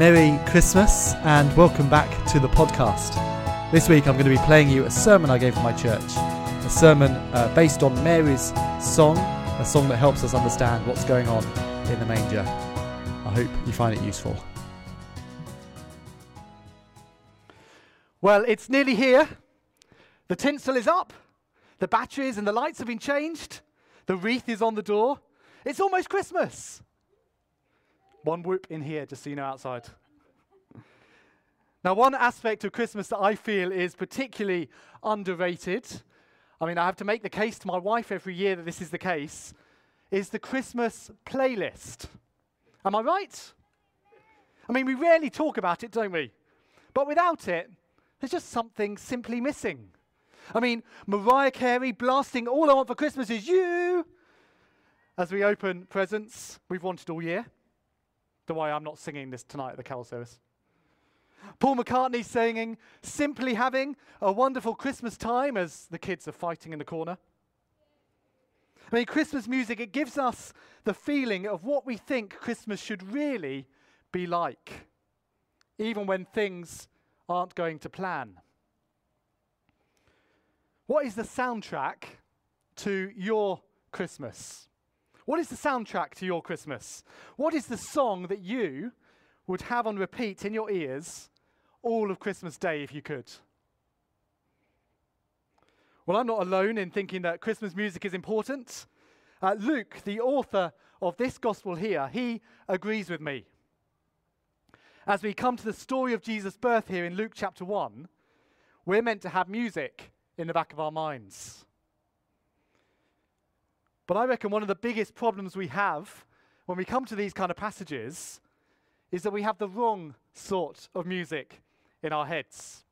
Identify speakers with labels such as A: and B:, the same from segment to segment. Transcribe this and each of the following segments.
A: Merry Christmas and welcome back to the podcast. This week I'm going to be playing you a sermon I gave for my church, a sermon uh, based on Mary's song, a song that helps us understand what's going on in the manger. I hope you find it useful.
B: Well, it's nearly here. The tinsel is up, the batteries and the lights have been changed, the wreath is on the door. It's almost Christmas. One whoop in here, just so you know outside. now, one aspect of Christmas that I feel is particularly underrated, I mean, I have to make the case to my wife every year that this is the case, is the Christmas playlist. Am I right? I mean, we rarely talk about it, don't we? But without it, there's just something simply missing. I mean, Mariah Carey blasting All I Want for Christmas is You as we open presents we've wanted all year the why I'm not singing this tonight at the carol service. Paul McCartney singing, simply having a wonderful Christmas time as the kids are fighting in the corner. I mean, Christmas music, it gives us the feeling of what we think Christmas should really be like, even when things aren't going to plan. What is the soundtrack to your Christmas? What is the soundtrack to your Christmas? What is the song that you would have on repeat in your ears all of Christmas Day if you could? Well, I'm not alone in thinking that Christmas music is important. Uh, Luke, the author of this gospel here, he agrees with me. As we come to the story of Jesus' birth here in Luke chapter 1, we're meant to have music in the back of our minds. But I reckon one of the biggest problems we have when we come to these kind of passages is that we have the wrong sort of music in our heads.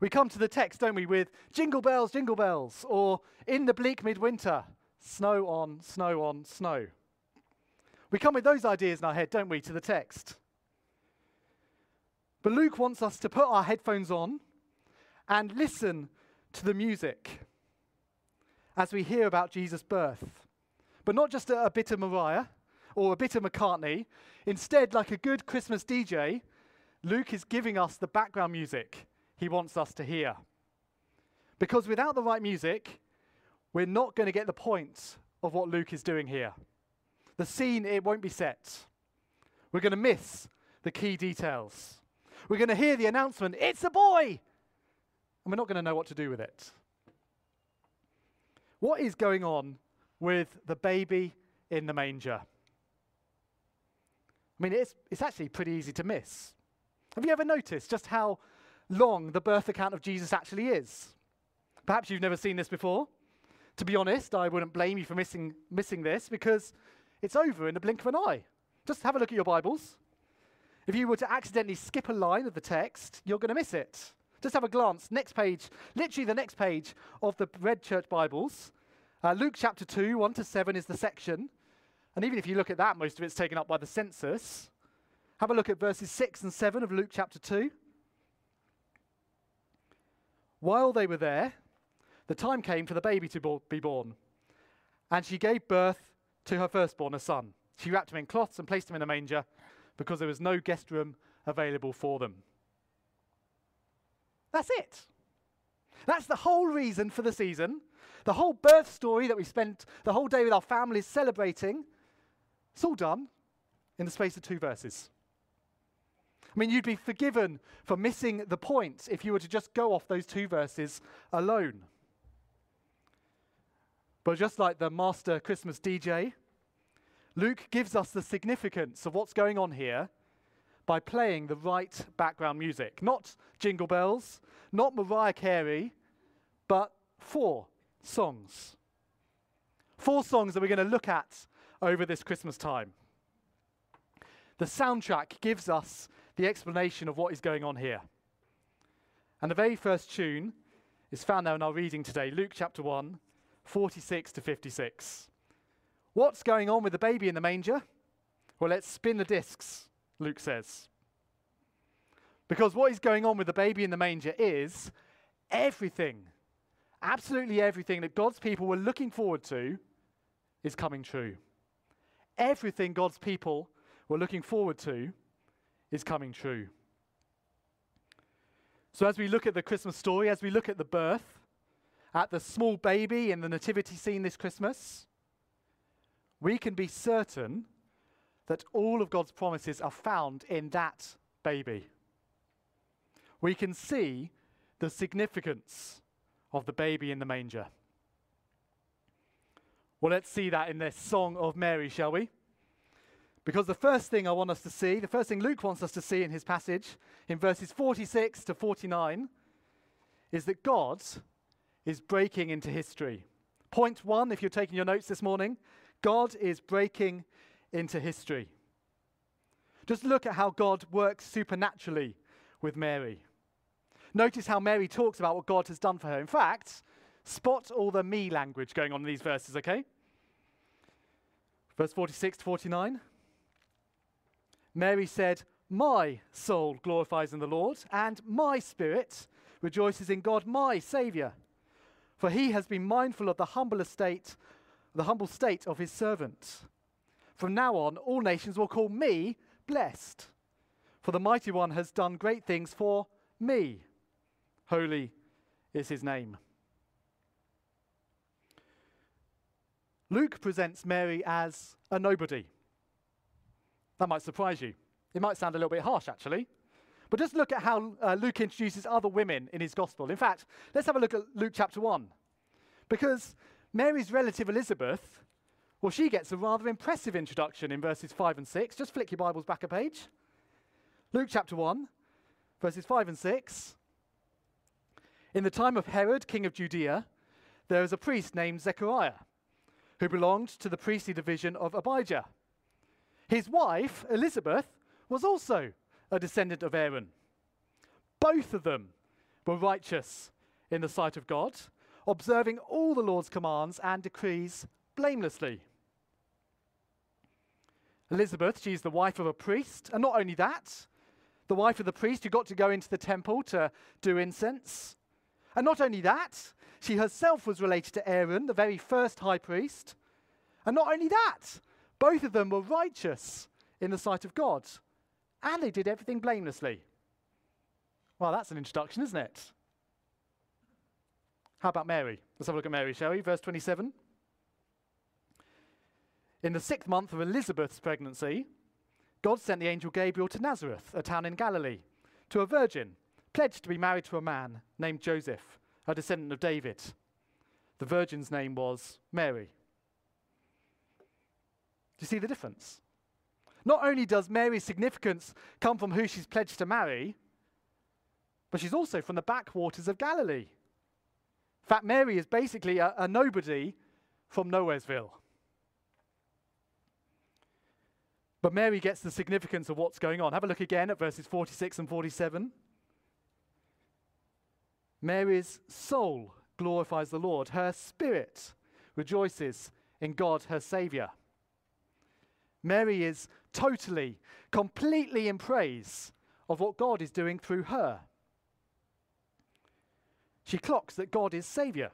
B: We come to the text, don't we, with jingle bells, jingle bells, or in the bleak midwinter, snow on, snow on, snow. We come with those ideas in our head, don't we, to the text. But Luke wants us to put our headphones on and listen to the music as we hear about Jesus' birth. But not just a, a bit of Mariah or a bit of McCartney. Instead, like a good Christmas DJ, Luke is giving us the background music he wants us to hear. Because without the right music, we're not going to get the point of what Luke is doing here. The scene, it won't be set. We're going to miss the key details. We're going to hear the announcement, it's a boy! And we're not going to know what to do with it. What is going on with the baby in the manger? I mean, it's, it's actually pretty easy to miss. Have you ever noticed just how long the birth account of Jesus actually is? Perhaps you've never seen this before. To be honest, I wouldn't blame you for missing, missing this because it's over in the blink of an eye. Just have a look at your Bibles. If you were to accidentally skip a line of the text, you're going to miss it. Just have a glance. Next page, literally the next page of the Red Church Bibles. Uh, Luke chapter 2, 1 to 7 is the section. And even if you look at that, most of it's taken up by the census. Have a look at verses 6 and 7 of Luke chapter 2. While they were there, the time came for the baby to be born. And she gave birth to her firstborn, a son. She wrapped him in cloths and placed him in a manger because there was no guest room available for them. That's it. That's the whole reason for the season. The whole birth story that we spent the whole day with our families celebrating. It's all done in the space of two verses. I mean, you'd be forgiven for missing the point if you were to just go off those two verses alone. But just like the master Christmas DJ, Luke gives us the significance of what's going on here by playing the right background music. Not jingle bells, not Mariah Carey, but four songs. Four songs that we're going to look at over this Christmas time. The soundtrack gives us the explanation of what is going on here. And the very first tune is found now in our reading today, Luke chapter 1, 46 to 56. What's going on with the baby in the manger? Well, let's spin the discs. Luke says. Because what is going on with the baby in the manger is everything, absolutely everything that God's people were looking forward to is coming true. Everything God's people were looking forward to is coming true. So, as we look at the Christmas story, as we look at the birth, at the small baby in the nativity scene this Christmas, we can be certain that all of God's promises are found in that baby. We can see the significance of the baby in the manger. Well, let's see that in this song of Mary, shall we? Because the first thing I want us to see, the first thing Luke wants us to see in his passage, in verses 46 to 49, is that God is breaking into history. Point one, if you're taking your notes this morning, God is breaking into history. Just look at how God works supernaturally with Mary. Notice how Mary talks about what God has done for her. In fact, spot all the me language going on in these verses, okay? Verse 46 to 49. Mary said, My soul glorifies in the Lord, and my spirit rejoices in God, my Saviour. For he has been mindful of the humble estate, the humble state of his servant. From now on, all nations will call me blessed. For the mighty one has done great things for me. Holy is his name. Luke presents Mary as a nobody. That might surprise you. It might sound a little bit harsh, actually. But just look at how uh, Luke introduces other women in his gospel. In fact, let's have a look at Luke chapter 1. Because Mary's relative Elizabeth, well, she gets a rather impressive introduction in verses 5 and 6. Just flick your Bibles back a page. Luke chapter 1, verses 5 and 6. In the time of Herod, king of Judea, there was a priest named Zechariah who belonged to the priestly division of Abijah. His wife, Elizabeth, was also a descendant of Aaron. Both of them were righteous in the sight of God, observing all the Lord's commands and decrees blamelessly. Elizabeth, she's the wife of a priest, and not only that, the wife of the priest who got to go into the temple to do incense. And not only that, she herself was related to Aaron, the very first high priest. And not only that, both of them were righteous in the sight of God. And they did everything blamelessly. Well, that's an introduction, isn't it? How about Mary? Let's have a look at Mary, shall we? Verse 27. In the sixth month of Elizabeth's pregnancy, God sent the angel Gabriel to Nazareth, a town in Galilee, to a virgin pledged to be married to a man named Joseph, a descendant of David. The virgin's name was Mary. Do you see the difference? Not only does Mary's significance come from who she's pledged to marry, but she's also from the backwaters of Galilee. In fact, Mary is basically a, a nobody from Nowheresville. But Mary gets the significance of what's going on. Have a look again at verses 46 and 47. Mary's soul glorifies the Lord, her spirit rejoices in God, her Saviour. Mary is totally, completely in praise of what God is doing through her. She clocks that God is Saviour,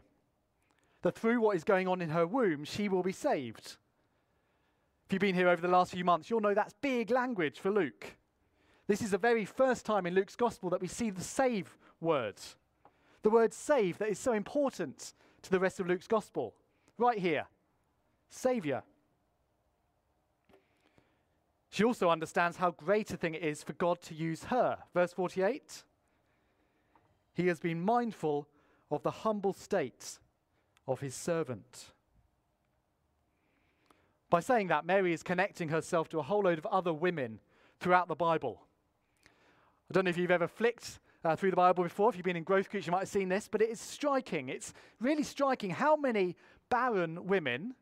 B: that through what is going on in her womb, she will be saved. If you've been here over the last few months, you'll know that's big language for Luke. This is the very first time in Luke's gospel that we see the save word. The word save that is so important to the rest of Luke's gospel. Right here. Saviour. She also understands how great a thing it is for God to use her. Verse 48 He has been mindful of the humble state of his servant. By saying that, Mary is connecting herself to a whole load of other women throughout the Bible. I don't know if you've ever flicked uh, through the Bible before. If you've been in growth groups, you might have seen this, but it is striking. It's really striking how many barren women,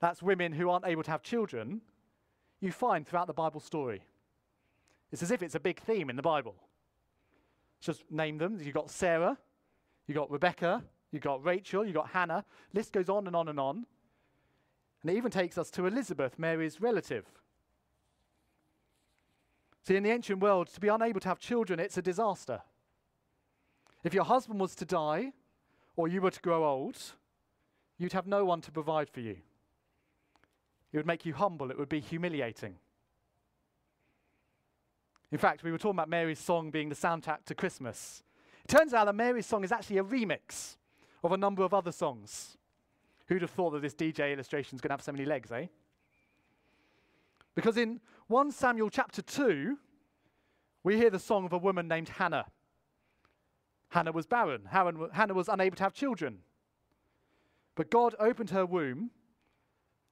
B: that's women who aren't able to have children, you find throughout the Bible story. It's as if it's a big theme in the Bible. Just name them. You've got Sarah, you've got Rebecca, you've got Rachel, you've got Hannah. List goes on and on and on. And it even takes us to Elizabeth, Mary's relative. See, in the ancient world, to be unable to have children, it's a disaster. If your husband was to die, or you were to grow old, you'd have no one to provide for you. It would make you humble, it would be humiliating. In fact, we were talking about Mary's song being the soundtrack to Christmas. It turns out that Mary's song is actually a remix of a number of other songs. Who'd have thought that this DJ illustration is going to have so many legs, eh? Because in 1 Samuel chapter 2, we hear the song of a woman named Hannah. Hannah was barren, Hannah was unable to have children. But God opened her womb,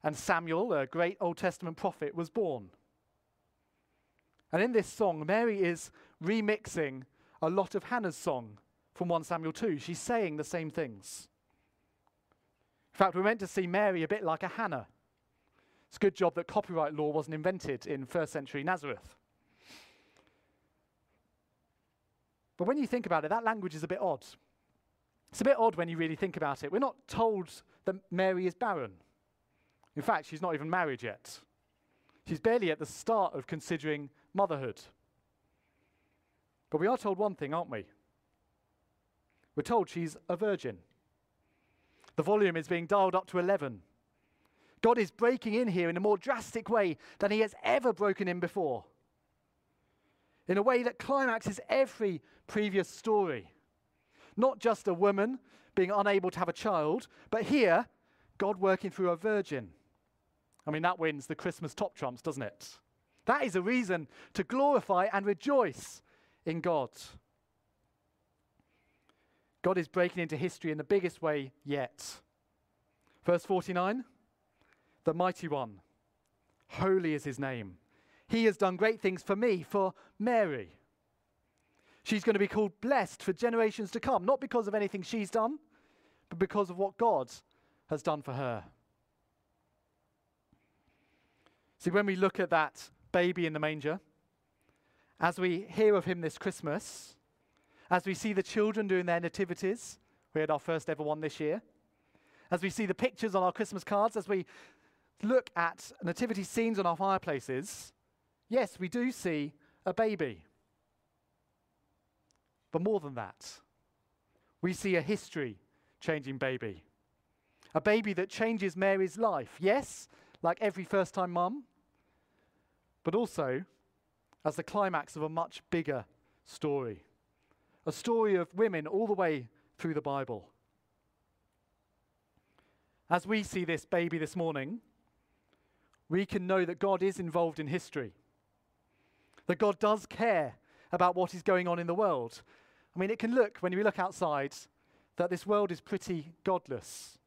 B: and Samuel, a great Old Testament prophet, was born. And in this song, Mary is remixing a lot of Hannah's song from 1 Samuel 2. She's saying the same things. In fact, we're meant to see Mary a bit like a Hannah. It's a good job that copyright law wasn't invented in first century Nazareth. But when you think about it, that language is a bit odd. It's a bit odd when you really think about it. We're not told that Mary is barren. In fact, she's not even married yet. She's barely at the start of considering motherhood. But we are told one thing, aren't we? We're told she's a virgin. The volume is being dialed up to 11. God is breaking in here in a more drastic way than he has ever broken in before. In a way that climaxes every previous story. Not just a woman being unable to have a child, but here, God working through a virgin. I mean, that wins the Christmas top trumps, doesn't it? That is a reason to glorify and rejoice in God. God is breaking into history in the biggest way yet. Verse 49 The mighty one, holy is his name. He has done great things for me, for Mary. She's going to be called blessed for generations to come, not because of anything she's done, but because of what God has done for her. See, when we look at that baby in the manger, as we hear of him this Christmas, as we see the children doing their nativities, we had our first ever one this year, as we see the pictures on our Christmas cards, as we look at nativity scenes on our fireplaces, yes, we do see a baby. But more than that, we see a history changing baby. A baby that changes Mary's life. Yes, like every first time mum, but also as the climax of a much bigger story. A story of women all the way through the Bible. As we see this baby this morning, we can know that God is involved in history, that God does care about what is going on in the world, I mean, it can look, when we look outside, that this world is pretty godless.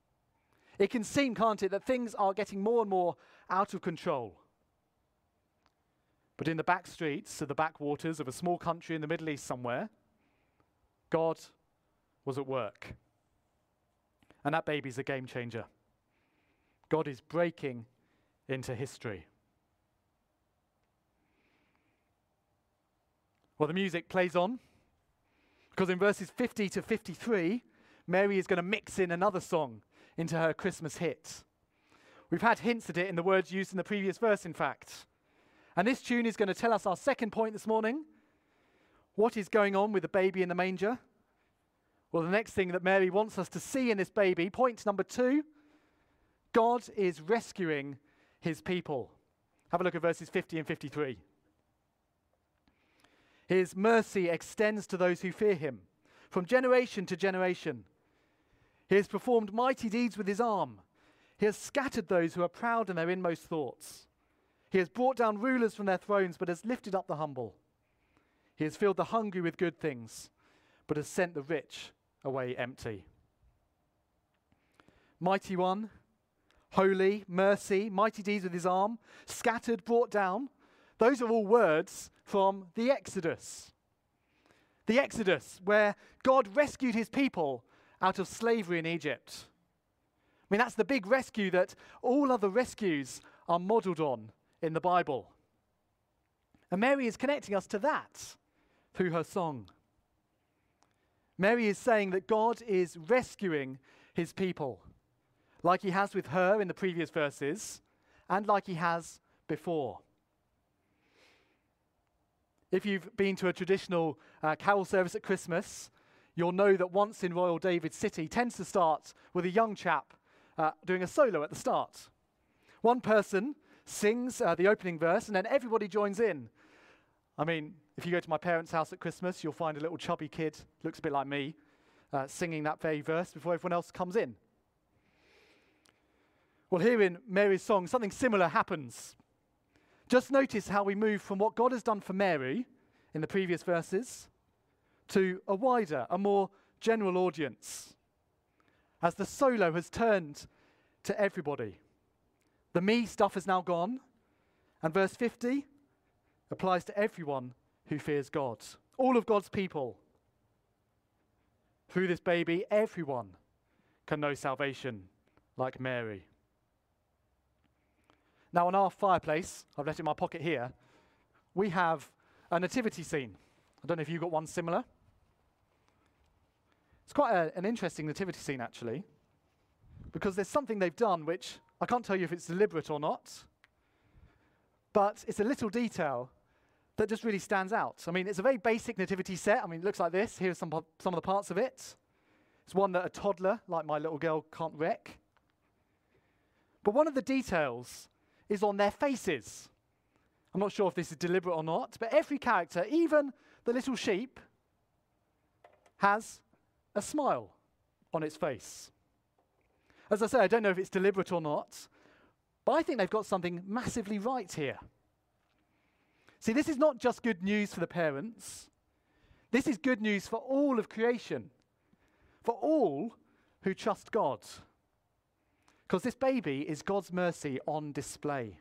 B: It can seem, can't it, that things are getting more and more out of control. But in the back streets of the backwaters of a small country in the Middle East somewhere, God was at work. And that baby's a game changer. God is breaking into history. Well, the music plays on. Because in verses 50 to 53, Mary is going to mix in another song into her Christmas hit. We've had hints at it in the words used in the previous verse, in fact. And this tune is going to tell us our second point this morning. What is going on with the baby in the manger? Well, the next thing that Mary wants us to see in this baby, point number two God is rescuing his people. Have a look at verses 50 and 53. His mercy extends to those who fear him from generation to generation. He has performed mighty deeds with his arm. He has scattered those who are proud in their inmost thoughts. He has brought down rulers from their thrones, but has lifted up the humble. He has filled the hungry with good things, but has sent the rich away empty. Mighty one, holy, mercy, mighty deeds with his arm, scattered, brought down. Those are all words from the Exodus. The Exodus, where God rescued his people out of slavery in Egypt. I mean, that's the big rescue that all other rescues are modeled on in the Bible. And Mary is connecting us to that through her song. Mary is saying that God is rescuing his people, like he has with her in the previous verses, and like he has before. If you've been to a traditional uh, carol service at Christmas, you'll know that once in Royal David City tends to start with a young chap uh, doing a solo at the start. One person sings uh, the opening verse, and then everybody joins in. I mean, if you go to my parents' house at Christmas, you'll find a little chubby kid, looks a bit like me, uh, singing that very verse before everyone else comes in. Well, here in Mary's song, something similar happens. Just notice how we move from what God has done for Mary in the previous verses to a wider, a more general audience. As the solo has turned to everybody. The me stuff is now gone, and verse 50 applies to everyone who fears God. All of God's people. Through this baby, everyone can know salvation like Mary. Now, on our fireplace, I've left it in my pocket here, we have a nativity scene. I don't know if you've got one similar. It's quite a, an interesting nativity scene, actually, because there's something they've done which I can't tell you if it's deliberate or not, but it's a little detail that just really stands out. I mean, it's a very basic nativity set. I mean, it looks like this. Here's some, some of the parts of it. It's one that a toddler, like my little girl, can't wreck. But one of the details is on their faces. I'm not sure if this is deliberate or not, but every character, even the little sheep, has a smile on its face. As I say, I don't know if it's deliberate or not, but I think they've got something massively right here. See, this is not just good news for the parents, this is good news for all of creation, for all who trust God. Because this baby is God's mercy on display.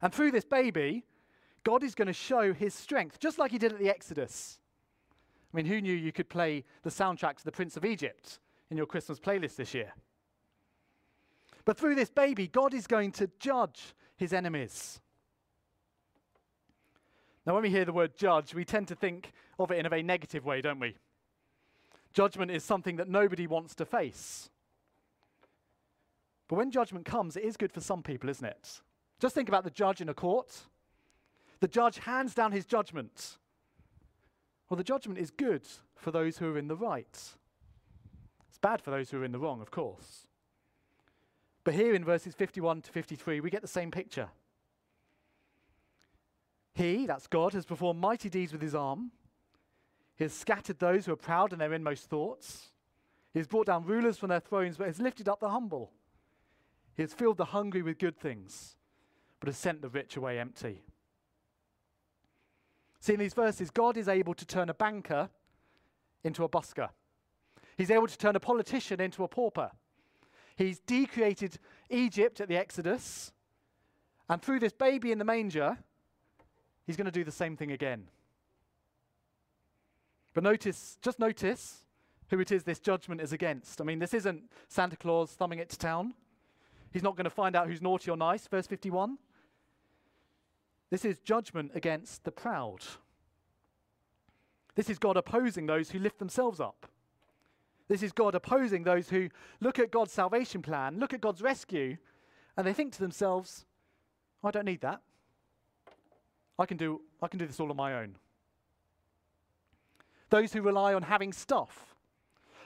B: And through this baby, God is going to show his strength, just like he did at the Exodus. I mean, who knew you could play the soundtrack to The Prince of Egypt in your Christmas playlist this year? But through this baby, God is going to judge his enemies. Now, when we hear the word judge, we tend to think of it in a very negative way, don't we? Judgment is something that nobody wants to face. But when judgment comes, it is good for some people, isn't it? Just think about the judge in a court. The judge hands down his judgment. Well, the judgment is good for those who are in the right. It's bad for those who are in the wrong, of course. But here in verses 51 to 53, we get the same picture. He, that's God, has performed mighty deeds with his arm. He has scattered those who are proud in their inmost thoughts. He has brought down rulers from their thrones, but has lifted up the humble. He has filled the hungry with good things, but has sent the rich away empty. See, in these verses, God is able to turn a banker into a busker. He's able to turn a politician into a pauper. He's decreated Egypt at the Exodus. And through this baby in the manger, he's going to do the same thing again. But notice, just notice who it is this judgment is against. I mean, this isn't Santa Claus thumbing it to town. He's not going to find out who's naughty or nice, verse 51. This is judgment against the proud. This is God opposing those who lift themselves up. This is God opposing those who look at God's salvation plan, look at God's rescue, and they think to themselves, I don't need that. I can do, I can do this all on my own. Those who rely on having stuff.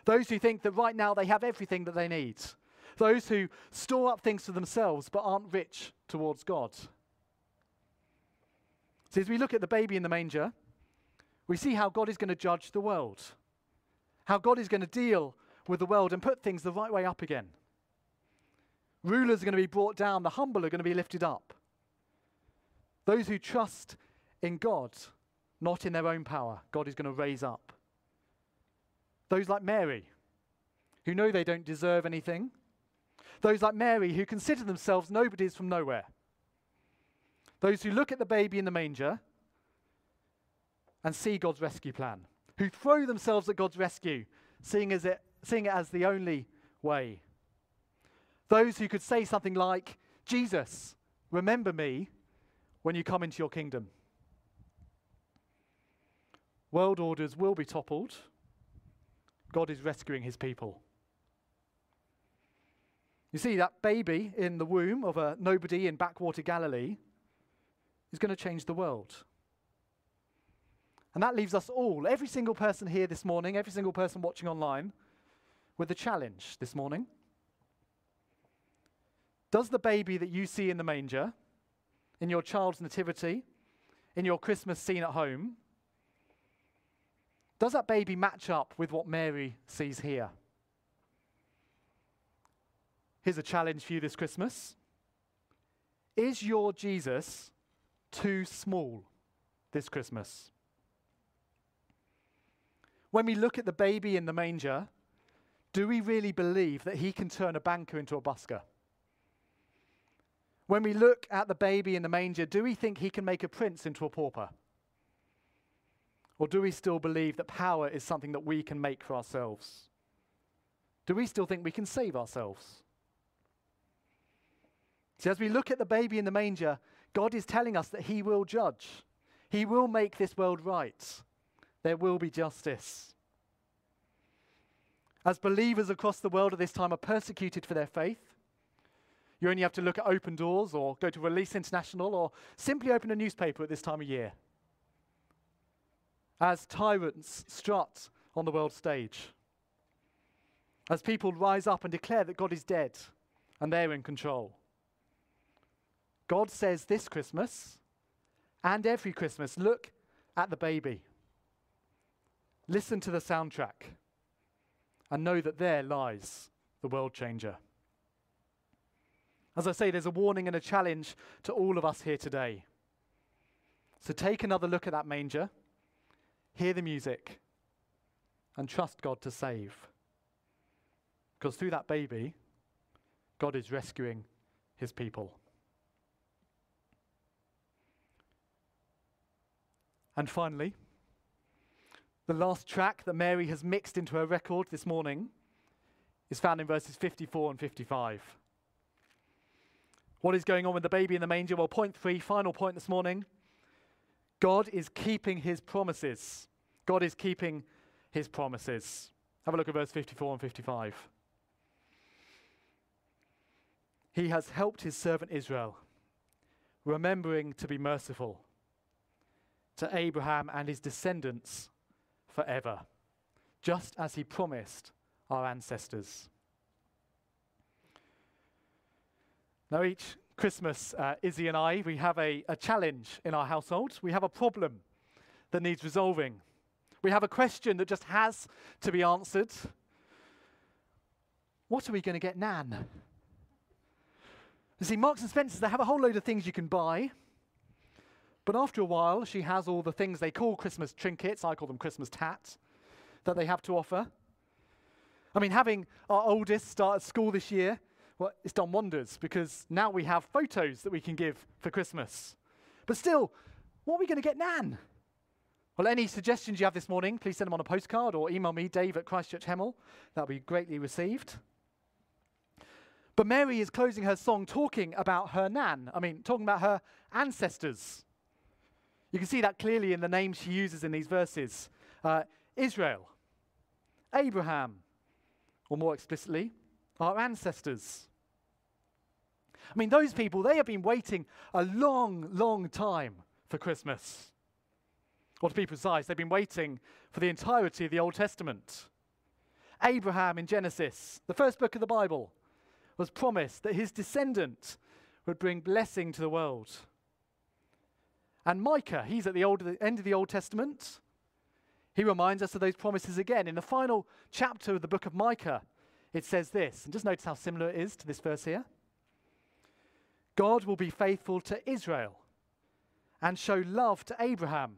B: Those who think that right now they have everything that they need. Those who store up things for themselves but aren't rich towards God. So, as we look at the baby in the manger, we see how God is going to judge the world, how God is going to deal with the world and put things the right way up again. Rulers are going to be brought down, the humble are going to be lifted up. Those who trust in God, not in their own power, God is going to raise up. Those like Mary, who know they don't deserve anything. Those like Mary, who consider themselves nobodies from nowhere. Those who look at the baby in the manger and see God's rescue plan, who throw themselves at God's rescue, seeing, as it, seeing it as the only way. Those who could say something like, Jesus, remember me when you come into your kingdom. World orders will be toppled. God is rescuing his people. You see, that baby in the womb of a nobody in backwater Galilee is going to change the world. And that leaves us all, every single person here this morning, every single person watching online, with a challenge this morning. Does the baby that you see in the manger, in your child's nativity, in your Christmas scene at home, does that baby match up with what Mary sees here? Here's a challenge for you this Christmas. Is your Jesus too small this Christmas? When we look at the baby in the manger, do we really believe that he can turn a banker into a busker? When we look at the baby in the manger, do we think he can make a prince into a pauper? Or do we still believe that power is something that we can make for ourselves? Do we still think we can save ourselves? See, as we look at the baby in the manger, God is telling us that He will judge. He will make this world right. There will be justice. As believers across the world at this time are persecuted for their faith, you only have to look at Open Doors or go to Release International or simply open a newspaper at this time of year. As tyrants strut on the world stage, as people rise up and declare that God is dead and they're in control. God says this Christmas and every Christmas look at the baby, listen to the soundtrack, and know that there lies the world changer. As I say, there's a warning and a challenge to all of us here today. So take another look at that manger, hear the music, and trust God to save. Because through that baby, God is rescuing his people. And finally, the last track that Mary has mixed into her record this morning is found in verses 54 and 55. What is going on with the baby in the manger? Well, point three, final point this morning. God is keeping his promises. God is keeping his promises. Have a look at verse 54 and 55. He has helped his servant Israel, remembering to be merciful to Abraham and his descendants forever, just as he promised our ancestors. Now, each Christmas, uh, Izzy and I, we have a, a challenge in our household. We have a problem that needs resolving. We have a question that just has to be answered. What are we going to get Nan? You see, Marks and Spencer's, they have a whole load of things you can buy. But after a while, she has all the things they call Christmas trinkets, I call them Christmas tats, that they have to offer. I mean, having our oldest start at school this year, well, it's done wonders because now we have photos that we can give for Christmas. But still, what are we going to get Nan? Well, any suggestions you have this morning, please send them on a postcard or email me, Dave at Christchurch Hemel. That'll be greatly received. But Mary is closing her song talking about her Nan. I mean, talking about her ancestors. You can see that clearly in the names she uses in these verses uh, Israel, Abraham, or more explicitly, our ancestors. I mean, those people, they have been waiting a long, long time for Christmas. Or to be precise, they've been waiting for the entirety of the Old Testament. Abraham in Genesis, the first book of the Bible, was promised that his descendant would bring blessing to the world. And Micah, he's at the, old, the end of the Old Testament. He reminds us of those promises again. In the final chapter of the book of Micah, it says this, and just notice how similar it is to this verse here. God will be faithful to Israel and show love to Abraham,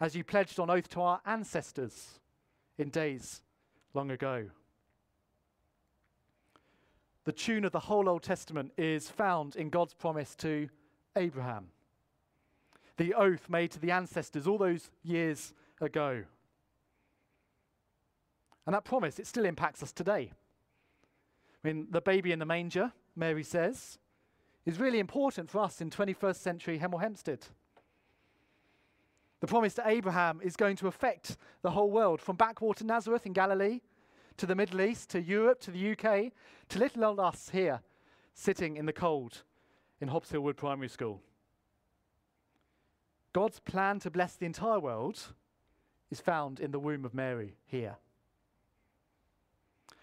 B: as you pledged on oath to our ancestors in days long ago. The tune of the whole Old Testament is found in God's promise to Abraham the oath made to the ancestors all those years ago. And that promise, it still impacts us today. I mean, the baby in the manger, Mary says, is really important for us in 21st century Hemel Hempstead. The promise to Abraham is going to affect the whole world, from backwater Nazareth in Galilee to the Middle East, to Europe, to the UK, to little old us here, sitting in the cold in Hobbs Hill Wood Primary School. God's plan to bless the entire world is found in the womb of Mary here.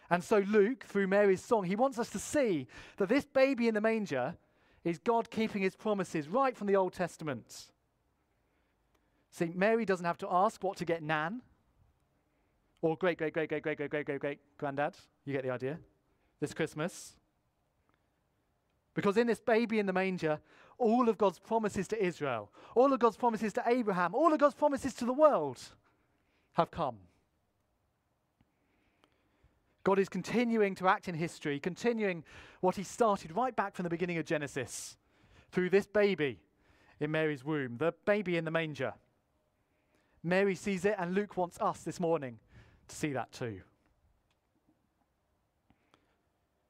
B: And so, Luke, through Mary's song, he wants us to see that this baby in the manger is God keeping his promises right from the Old Testament. See, Mary doesn't have to ask what to get Nan or great, great, great, great, great, great, great, great, great granddad. You get the idea. This Christmas. Because in this baby in the manger, all of God's promises to Israel, all of God's promises to Abraham, all of God's promises to the world have come. God is continuing to act in history, continuing what He started right back from the beginning of Genesis through this baby in Mary's womb, the baby in the manger. Mary sees it, and Luke wants us this morning to see that too.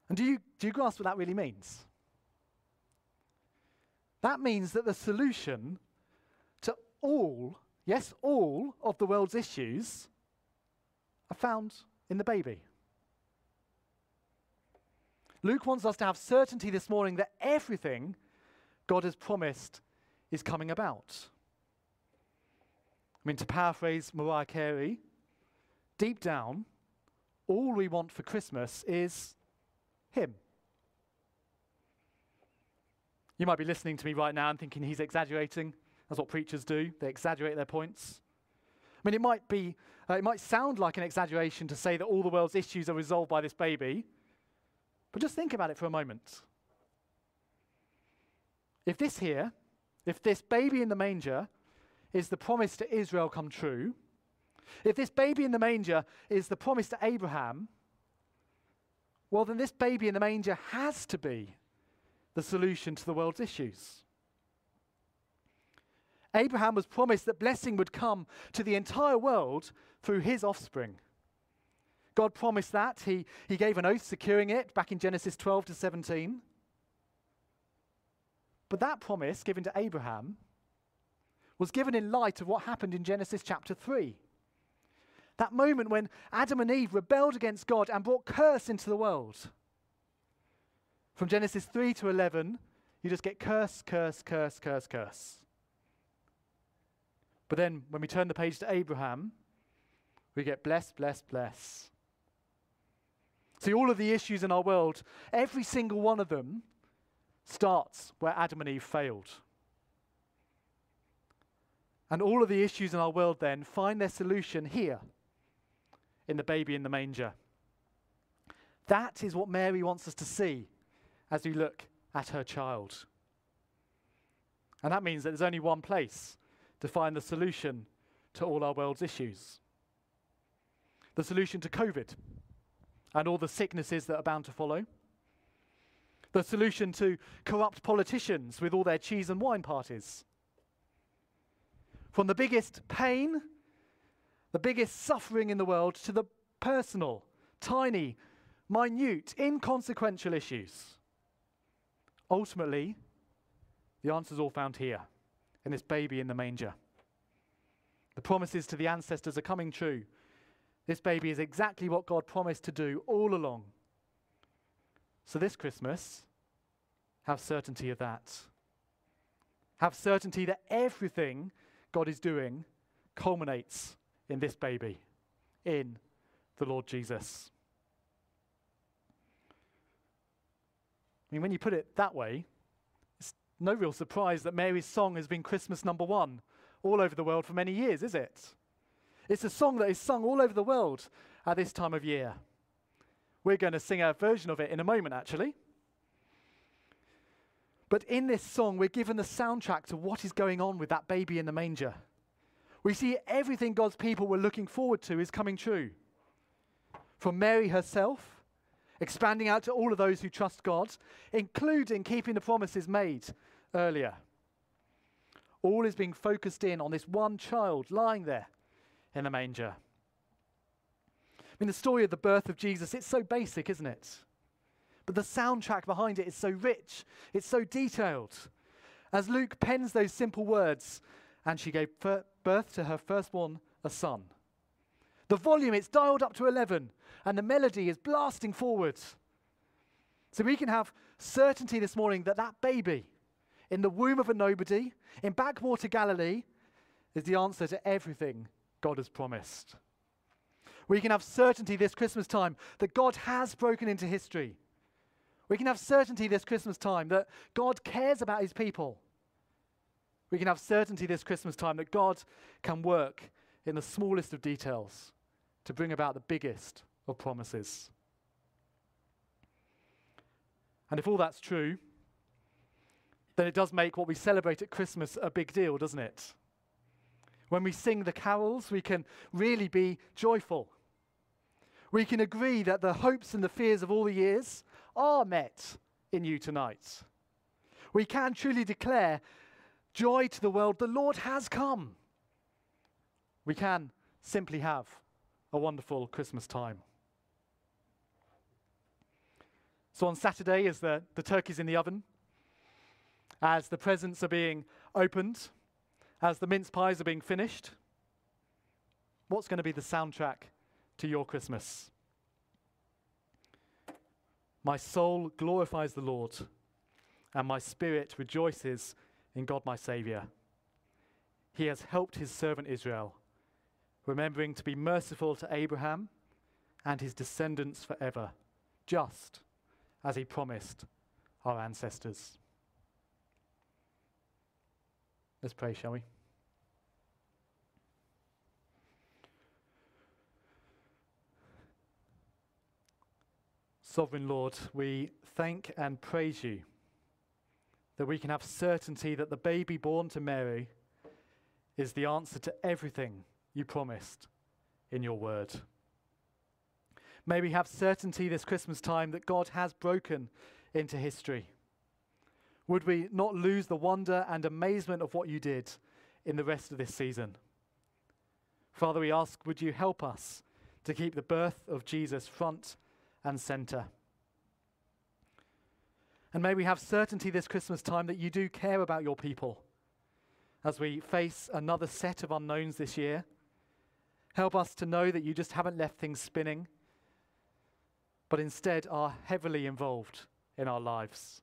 B: And do you, do you grasp what that really means? That means that the solution to all, yes, all of the world's issues are found in the baby. Luke wants us to have certainty this morning that everything God has promised is coming about. I mean, to paraphrase Mariah Carey, deep down, all we want for Christmas is Him. You might be listening to me right now and thinking he's exaggerating. That's what preachers do, they exaggerate their points. I mean, it might be, uh, it might sound like an exaggeration to say that all the world's issues are resolved by this baby, but just think about it for a moment. If this here, if this baby in the manger is the promise to Israel come true, if this baby in the manger is the promise to Abraham, well, then this baby in the manger has to be the solution to the world's issues. Abraham was promised that blessing would come to the entire world through his offspring. God promised that. He, he gave an oath securing it back in Genesis 12 to 17. But that promise given to Abraham was given in light of what happened in Genesis chapter 3. That moment when Adam and Eve rebelled against God and brought curse into the world. From Genesis 3 to 11, you just get curse, curse, curse, curse, curse. But then when we turn the page to Abraham, we get bless, bless, bless. See, all of the issues in our world, every single one of them starts where Adam and Eve failed. And all of the issues in our world then find their solution here in the baby in the manger. That is what Mary wants us to see as we look at her child. And that means that there's only one place to find the solution to all our world's issues the solution to COVID and all the sicknesses that are bound to follow. The solution to corrupt politicians with all their cheese and wine parties. From the biggest pain, the biggest suffering in the world, to the personal, tiny, minute, inconsequential issues. Ultimately, the answer is all found here, in this baby in the manger. The promises to the ancestors are coming true this baby is exactly what God promised to do all along. So, this Christmas, have certainty of that. Have certainty that everything God is doing culminates in this baby, in the Lord Jesus. I mean, when you put it that way, it's no real surprise that Mary's song has been Christmas number one all over the world for many years, is it? It's a song that is sung all over the world at this time of year. We're going to sing a version of it in a moment, actually. But in this song, we're given the soundtrack to what is going on with that baby in the manger. We see everything God's people were looking forward to is coming true. From Mary herself, expanding out to all of those who trust God, including keeping the promises made earlier. All is being focused in on this one child lying there in a manger. I mean, the story of the birth of Jesus, it's so basic, isn't it? But the soundtrack behind it is so rich, it's so detailed. As Luke pens those simple words, and she gave birth to her firstborn, a son. The volume, it's dialed up to 11, and the melody is blasting forwards. So we can have certainty this morning that that baby in the womb of a nobody in backwater Galilee is the answer to everything God has promised. We can have certainty this Christmas time that God has broken into history. We can have certainty this Christmas time that God cares about his people. We can have certainty this Christmas time that God can work in the smallest of details to bring about the biggest of promises. And if all that's true, then it does make what we celebrate at Christmas a big deal, doesn't it? When we sing the carols, we can really be joyful. We can agree that the hopes and the fears of all the years are met in you tonight. We can truly declare joy to the world. The Lord has come. We can simply have a wonderful Christmas time. So on Saturday, as the, the turkey's in the oven, as the presents are being opened, as the mince pies are being finished, what's going to be the soundtrack to your Christmas? My soul glorifies the Lord, and my spirit rejoices in God my Saviour. He has helped his servant Israel, remembering to be merciful to Abraham and his descendants forever, just as he promised our ancestors. Let's pray, shall we? Sovereign Lord, we thank and praise you that we can have certainty that the baby born to Mary is the answer to everything you promised in your word. May we have certainty this Christmas time that God has broken into history. Would we not lose the wonder and amazement of what you did in the rest of this season? Father, we ask, would you help us to keep the birth of Jesus front and center? And may we have certainty this Christmas time that you do care about your people as we face another set of unknowns this year. Help us to know that you just haven't left things spinning, but instead are heavily involved in our lives.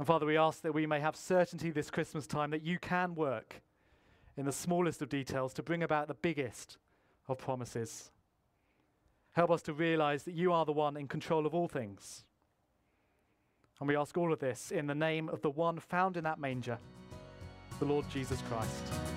B: And Father, we ask that we may have certainty this Christmas time that you can work in the smallest of details to bring about the biggest of promises. Help us to realize that you are the one in control of all things and we ask all of this in the name of the one found in that manger, the Lord Jesus Christ.